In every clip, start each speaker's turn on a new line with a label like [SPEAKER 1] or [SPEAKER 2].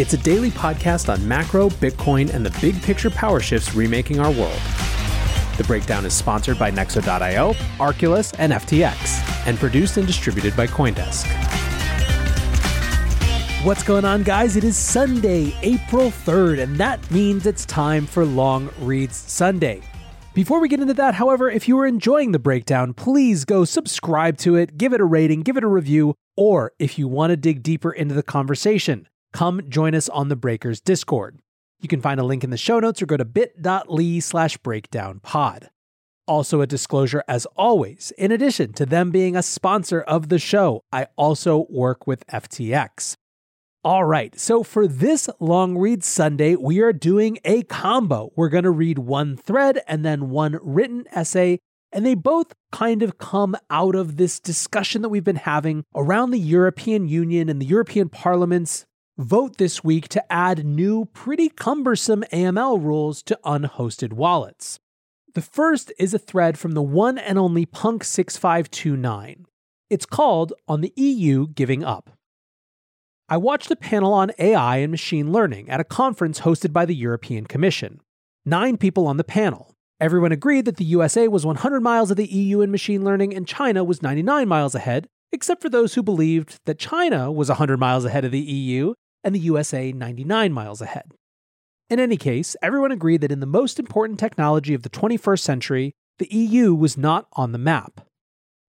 [SPEAKER 1] It's a daily podcast on macro, Bitcoin, and the big picture power shifts remaking our world. The Breakdown is sponsored by Nexo.io, Arculus, and FTX, and produced and distributed by Coindesk. What's going on, guys? It is Sunday, April 3rd, and that means it's time for Long Reads Sunday. Before we get into that, however, if you are enjoying the breakdown, please go subscribe to it, give it a rating, give it a review, or if you want to dig deeper into the conversation, come join us on the Breakers Discord. You can find a link in the show notes or go to bit.ly slash breakdown pod. Also, a disclosure as always, in addition to them being a sponsor of the show, I also work with FTX. All right, so for this long read Sunday, we are doing a combo. We're going to read one thread and then one written essay, and they both kind of come out of this discussion that we've been having around the European Union and the European Parliament's vote this week to add new, pretty cumbersome AML rules to unhosted wallets. The first is a thread from the one and only Punk6529. It's called On the EU Giving Up. I watched a panel on AI and machine learning at a conference hosted by the European Commission. Nine people on the panel. Everyone agreed that the USA was 100 miles of the EU in machine learning and China was 99 miles ahead, except for those who believed that China was 100 miles ahead of the EU and the USA 99 miles ahead. In any case, everyone agreed that in the most important technology of the 21st century, the EU was not on the map.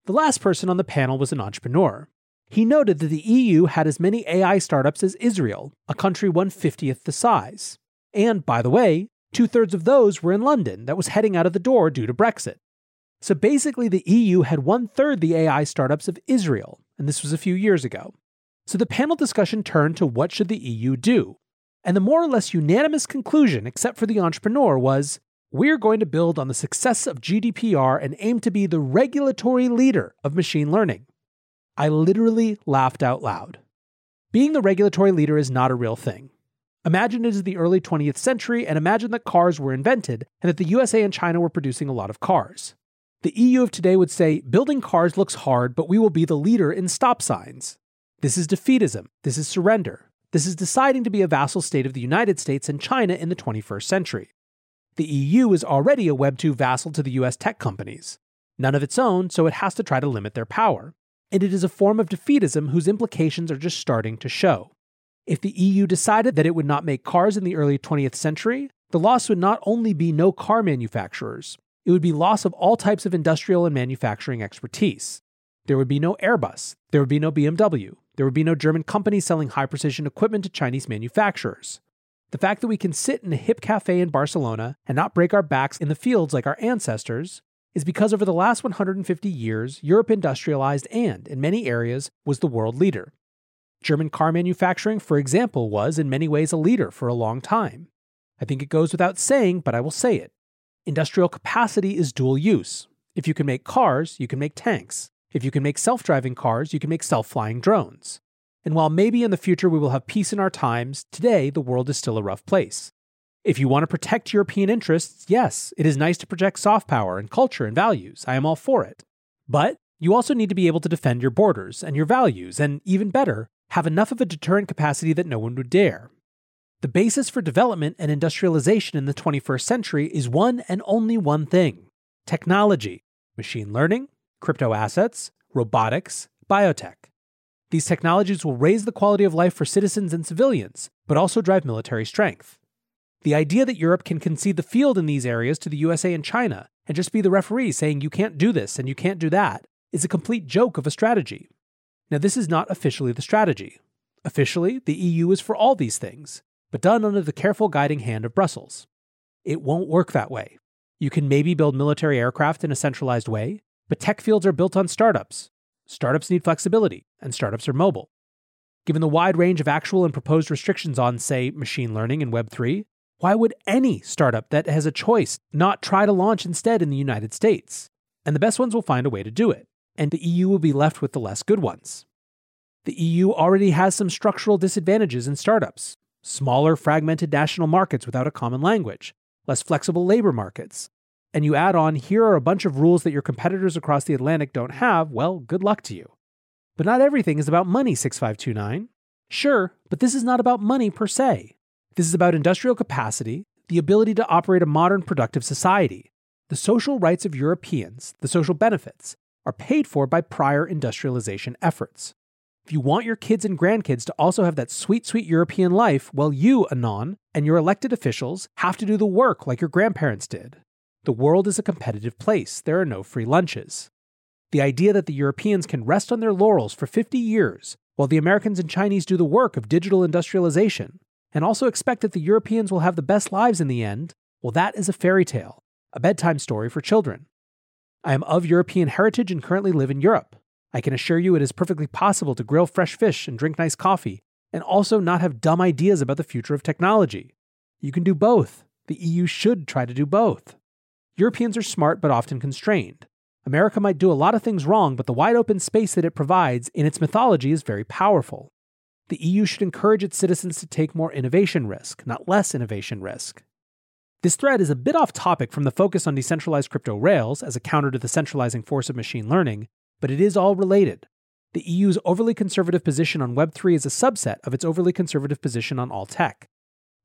[SPEAKER 1] The last person on the panel was an entrepreneur. He noted that the EU had as many AI startups as Israel, a country 150th the size. And, by the way, two thirds of those were in London, that was heading out of the door due to Brexit. So basically, the EU had one third the AI startups of Israel, and this was a few years ago. So the panel discussion turned to what should the EU do? And the more or less unanimous conclusion, except for the entrepreneur, was we're going to build on the success of GDPR and aim to be the regulatory leader of machine learning. I literally laughed out loud. Being the regulatory leader is not a real thing. Imagine it is the early 20th century and imagine that cars were invented and that the USA and China were producing a lot of cars. The EU of today would say, building cars looks hard, but we will be the leader in stop signs. This is defeatism. This is surrender. This is deciding to be a vassal state of the United States and China in the 21st century. The EU is already a Web 2 vassal to the US tech companies. None of its own, so it has to try to limit their power and it is a form of defeatism whose implications are just starting to show. If the EU decided that it would not make cars in the early 20th century, the loss would not only be no car manufacturers, it would be loss of all types of industrial and manufacturing expertise. There would be no Airbus, there would be no BMW, there would be no German companies selling high precision equipment to Chinese manufacturers. The fact that we can sit in a hip cafe in Barcelona and not break our backs in the fields like our ancestors is because over the last 150 years, Europe industrialized and, in many areas, was the world leader. German car manufacturing, for example, was in many ways a leader for a long time. I think it goes without saying, but I will say it. Industrial capacity is dual use. If you can make cars, you can make tanks. If you can make self driving cars, you can make self flying drones. And while maybe in the future we will have peace in our times, today the world is still a rough place. If you want to protect European interests, yes, it is nice to project soft power and culture and values. I am all for it. But you also need to be able to defend your borders and your values, and even better, have enough of a deterrent capacity that no one would dare. The basis for development and industrialization in the 21st century is one and only one thing technology, machine learning, crypto assets, robotics, biotech. These technologies will raise the quality of life for citizens and civilians, but also drive military strength. The idea that Europe can concede the field in these areas to the USA and China and just be the referee saying you can't do this and you can't do that is a complete joke of a strategy. Now, this is not officially the strategy. Officially, the EU is for all these things, but done under the careful guiding hand of Brussels. It won't work that way. You can maybe build military aircraft in a centralized way, but tech fields are built on startups. Startups need flexibility, and startups are mobile. Given the wide range of actual and proposed restrictions on, say, machine learning and Web3, why would any startup that has a choice not try to launch instead in the United States? And the best ones will find a way to do it, and the EU will be left with the less good ones. The EU already has some structural disadvantages in startups smaller, fragmented national markets without a common language, less flexible labor markets. And you add on, here are a bunch of rules that your competitors across the Atlantic don't have, well, good luck to you. But not everything is about money, 6529. Sure, but this is not about money per se. This is about industrial capacity, the ability to operate a modern productive society. The social rights of Europeans, the social benefits, are paid for by prior industrialization efforts. If you want your kids and grandkids to also have that sweet, sweet European life, well, you, Anon, and your elected officials have to do the work like your grandparents did. The world is a competitive place. There are no free lunches. The idea that the Europeans can rest on their laurels for 50 years while the Americans and Chinese do the work of digital industrialization, and also expect that the Europeans will have the best lives in the end, well, that is a fairy tale, a bedtime story for children. I am of European heritage and currently live in Europe. I can assure you it is perfectly possible to grill fresh fish and drink nice coffee, and also not have dumb ideas about the future of technology. You can do both. The EU should try to do both. Europeans are smart but often constrained. America might do a lot of things wrong, but the wide open space that it provides in its mythology is very powerful. The EU should encourage its citizens to take more innovation risk, not less innovation risk. This thread is a bit off topic from the focus on decentralized crypto rails as a counter to the centralizing force of machine learning, but it is all related. The EU's overly conservative position on Web3 is a subset of its overly conservative position on all tech.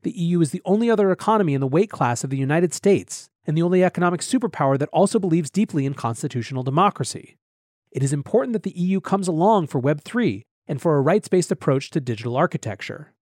[SPEAKER 1] The EU is the only other economy in the weight class of the United States, and the only economic superpower that also believes deeply in constitutional democracy. It is important that the EU comes along for Web3 and for a rights based approach to digital architecture.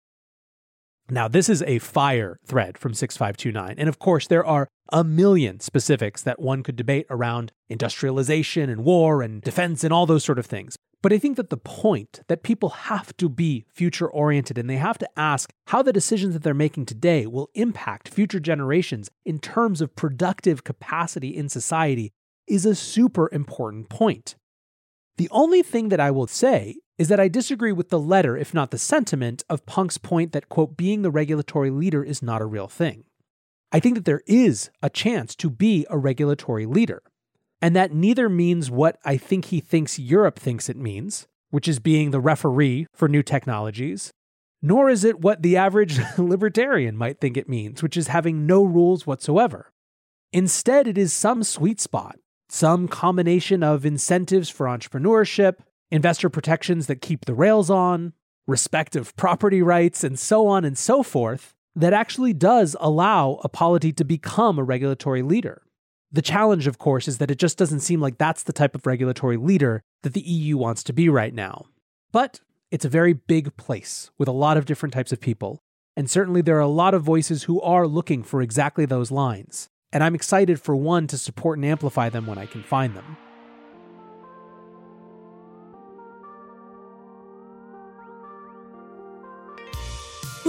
[SPEAKER 1] Now, this is a fire thread from 6529. And of course, there are a million specifics that one could debate around industrialization and war and defense and all those sort of things. But I think that the point that people have to be future oriented and they have to ask how the decisions that they're making today will impact future generations in terms of productive capacity in society is a super important point. The only thing that I will say is that I disagree with the letter, if not the sentiment, of Punk's point that, quote, being the regulatory leader is not a real thing. I think that there is a chance to be a regulatory leader, and that neither means what I think he thinks Europe thinks it means, which is being the referee for new technologies, nor is it what the average libertarian might think it means, which is having no rules whatsoever. Instead, it is some sweet spot, some combination of incentives for entrepreneurship, investor protections that keep the rails on, respect of property rights, and so on and so forth, that actually does allow a polity to become a regulatory leader. The challenge, of course, is that it just doesn't seem like that's the type of regulatory leader that the EU wants to be right now. But it's a very big place with a lot of different types of people, and certainly there are a lot of voices who are looking for exactly those lines. And I'm excited for one to support and amplify them when I can find them.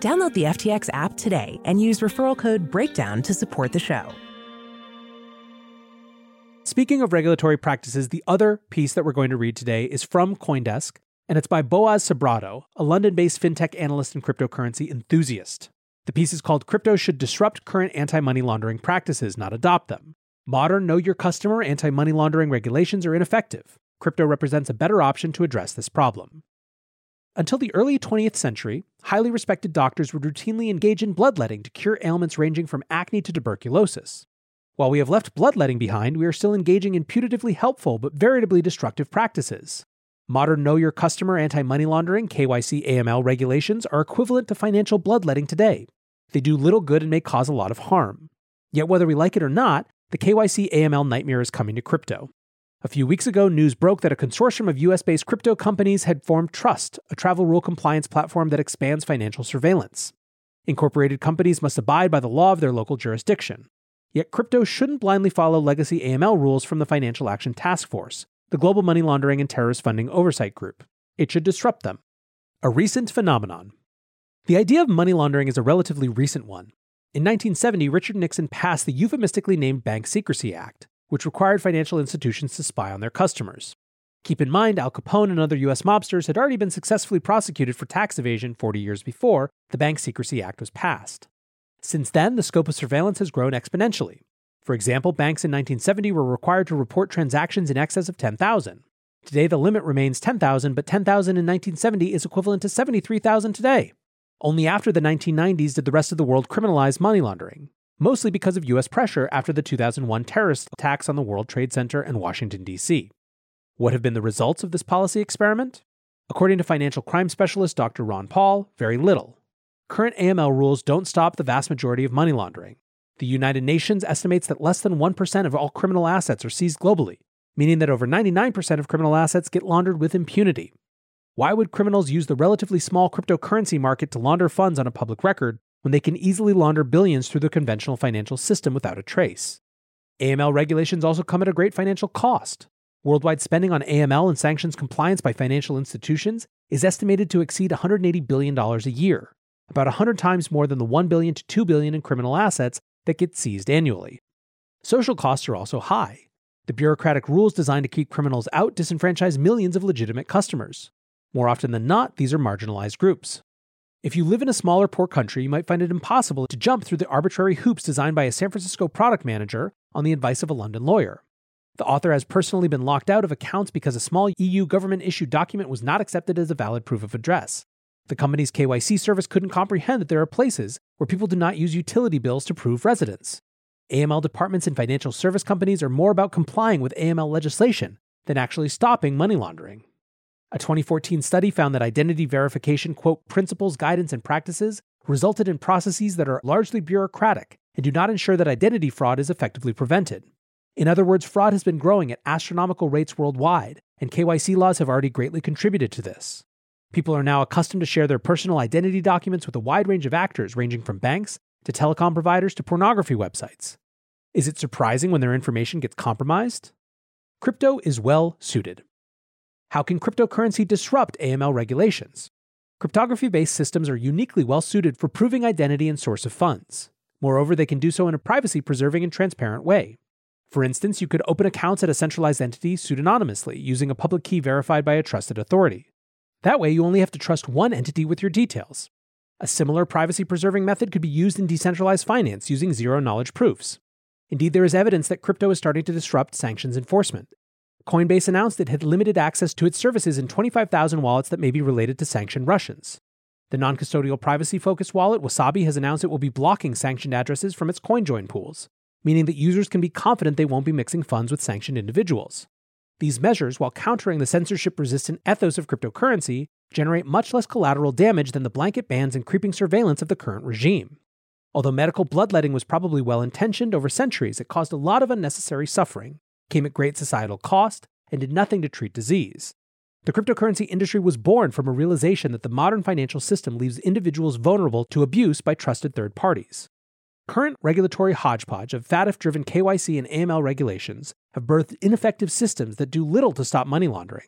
[SPEAKER 2] Download the FTX app today and use referral code BREAKDOWN to support the show.
[SPEAKER 1] Speaking of regulatory practices, the other piece that we're going to read today is from Coindesk, and it's by Boaz Sobrado, a London based fintech analyst and cryptocurrency enthusiast. The piece is called Crypto Should Disrupt Current Anti Money Laundering Practices, Not Adopt Them. Modern Know Your Customer anti money laundering regulations are ineffective. Crypto represents a better option to address this problem. Until the early 20th century, highly respected doctors would routinely engage in bloodletting to cure ailments ranging from acne to tuberculosis. While we have left bloodletting behind, we are still engaging in putatively helpful but veritably destructive practices. Modern Know Your Customer anti money laundering KYC AML regulations are equivalent to financial bloodletting today. They do little good and may cause a lot of harm. Yet, whether we like it or not, the KYC AML nightmare is coming to crypto. A few weeks ago, news broke that a consortium of US based crypto companies had formed Trust, a travel rule compliance platform that expands financial surveillance. Incorporated companies must abide by the law of their local jurisdiction. Yet crypto shouldn't blindly follow legacy AML rules from the Financial Action Task Force, the global money laundering and terrorist funding oversight group. It should disrupt them. A recent phenomenon. The idea of money laundering is a relatively recent one. In 1970, Richard Nixon passed the euphemistically named Bank Secrecy Act, which required financial institutions to spy on their customers. Keep in mind, Al Capone and other US mobsters had already been successfully prosecuted for tax evasion 40 years before the Bank Secrecy Act was passed. Since then, the scope of surveillance has grown exponentially. For example, banks in 1970 were required to report transactions in excess of 10,000. Today, the limit remains 10,000, but 10,000 in 1970 is equivalent to 73,000 today. Only after the 1990s did the rest of the world criminalize money laundering mostly because of US pressure after the 2001 terrorist attacks on the World Trade Center and Washington, D.C. What have been the results of this policy experiment? According to financial crime specialist Dr. Ron Paul, very little. Current AML rules don't stop the vast majority of money laundering. The United Nations estimates that less than 1% of all criminal assets are seized globally, meaning that over 99% of criminal assets get laundered with impunity. Why would criminals use the relatively small cryptocurrency market to launder funds on a public record when they can easily launder billions through the conventional financial system without a trace. AML regulations also come at a great financial cost. Worldwide spending on AML and sanctions compliance by financial institutions is estimated to exceed $180 billion a year, about 100 times more than the 1 billion to 2 billion in criminal assets that get seized annually. Social costs are also high. The bureaucratic rules designed to keep criminals out disenfranchise millions of legitimate customers. More often than not, these are marginalized groups. If you live in a smaller, poor country, you might find it impossible to jump through the arbitrary hoops designed by a San Francisco product manager on the advice of a London lawyer. The author has personally been locked out of accounts because a small EU government issued document was not accepted as a valid proof of address. The company's KYC service couldn't comprehend that there are places where people do not use utility bills to prove residence. AML departments in financial service companies are more about complying with AML legislation than actually stopping money laundering. A 2014 study found that identity verification, quote, principles, guidance, and practices resulted in processes that are largely bureaucratic and do not ensure that identity fraud is effectively prevented. In other words, fraud has been growing at astronomical rates worldwide, and KYC laws have already greatly contributed to this. People are now accustomed to share their personal identity documents with a wide range of actors, ranging from banks to telecom providers to pornography websites. Is it surprising when their information gets compromised? Crypto is well suited. How can cryptocurrency disrupt AML regulations? Cryptography based systems are uniquely well suited for proving identity and source of funds. Moreover, they can do so in a privacy preserving and transparent way. For instance, you could open accounts at a centralized entity pseudonymously using a public key verified by a trusted authority. That way, you only have to trust one entity with your details. A similar privacy preserving method could be used in decentralized finance using zero knowledge proofs. Indeed, there is evidence that crypto is starting to disrupt sanctions enforcement. Coinbase announced it had limited access to its services in 25,000 wallets that may be related to sanctioned Russians. The non custodial privacy focused wallet Wasabi has announced it will be blocking sanctioned addresses from its CoinJoin pools, meaning that users can be confident they won't be mixing funds with sanctioned individuals. These measures, while countering the censorship resistant ethos of cryptocurrency, generate much less collateral damage than the blanket bans and creeping surveillance of the current regime. Although medical bloodletting was probably well intentioned over centuries, it caused a lot of unnecessary suffering, came at great societal cost, and did nothing to treat disease. The cryptocurrency industry was born from a realization that the modern financial system leaves individuals vulnerable to abuse by trusted third parties. Current regulatory hodgepodge of FATF driven KYC and AML regulations have birthed ineffective systems that do little to stop money laundering.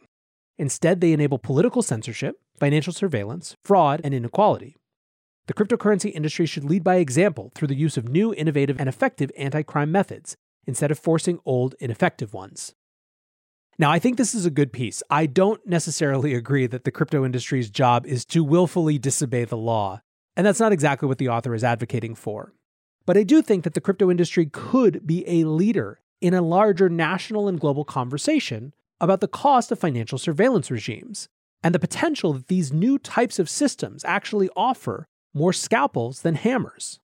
[SPEAKER 1] Instead, they enable political censorship, financial surveillance, fraud, and inequality. The cryptocurrency industry should lead by example through the use of new, innovative, and effective anti crime methods instead of forcing old, ineffective ones. Now, I think this is a good piece. I don't necessarily agree that the crypto industry's job is to willfully disobey the law, and that's not exactly what the author is advocating for. But I do think that the crypto industry could be a leader in a larger national and global conversation about the cost of financial surveillance regimes and the potential that these new types of systems actually offer more scalpels than hammers.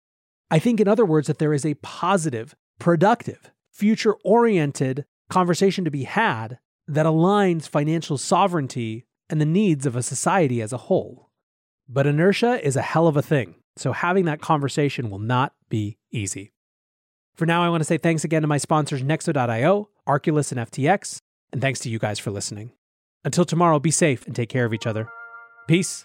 [SPEAKER 1] I think, in other words, that there is a positive, productive, future oriented conversation to be had that aligns financial sovereignty and the needs of a society as a whole. But inertia is a hell of a thing, so having that conversation will not be easy. For now, I want to say thanks again to my sponsors Nexo.io, Arculus, and FTX, and thanks to you guys for listening. Until tomorrow, be safe and take care of each other. Peace.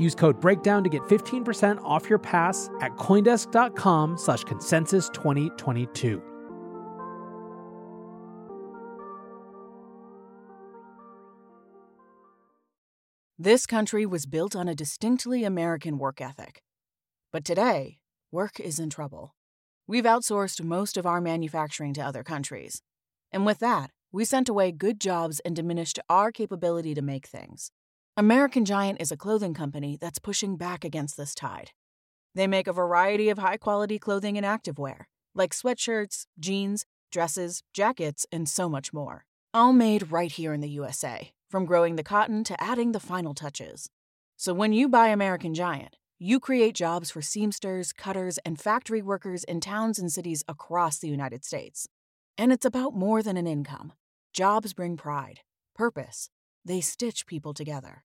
[SPEAKER 1] Use code BREAKDOWN to get 15% off your pass at Coindesk.com slash consensus 2022.
[SPEAKER 3] This country was built on a distinctly American work ethic. But today, work is in trouble. We've outsourced most of our manufacturing to other countries. And with that, we sent away good jobs and diminished our capability to make things. American Giant is a clothing company that's pushing back against this tide. They make a variety of high quality clothing and activewear, like sweatshirts, jeans, dresses, jackets, and so much more. All made right here in the USA, from growing the cotton to adding the final touches. So when you buy American Giant, you create jobs for seamsters, cutters, and factory workers in towns and cities across the United States. And it's about more than an income. Jobs bring pride, purpose. They stitch people together.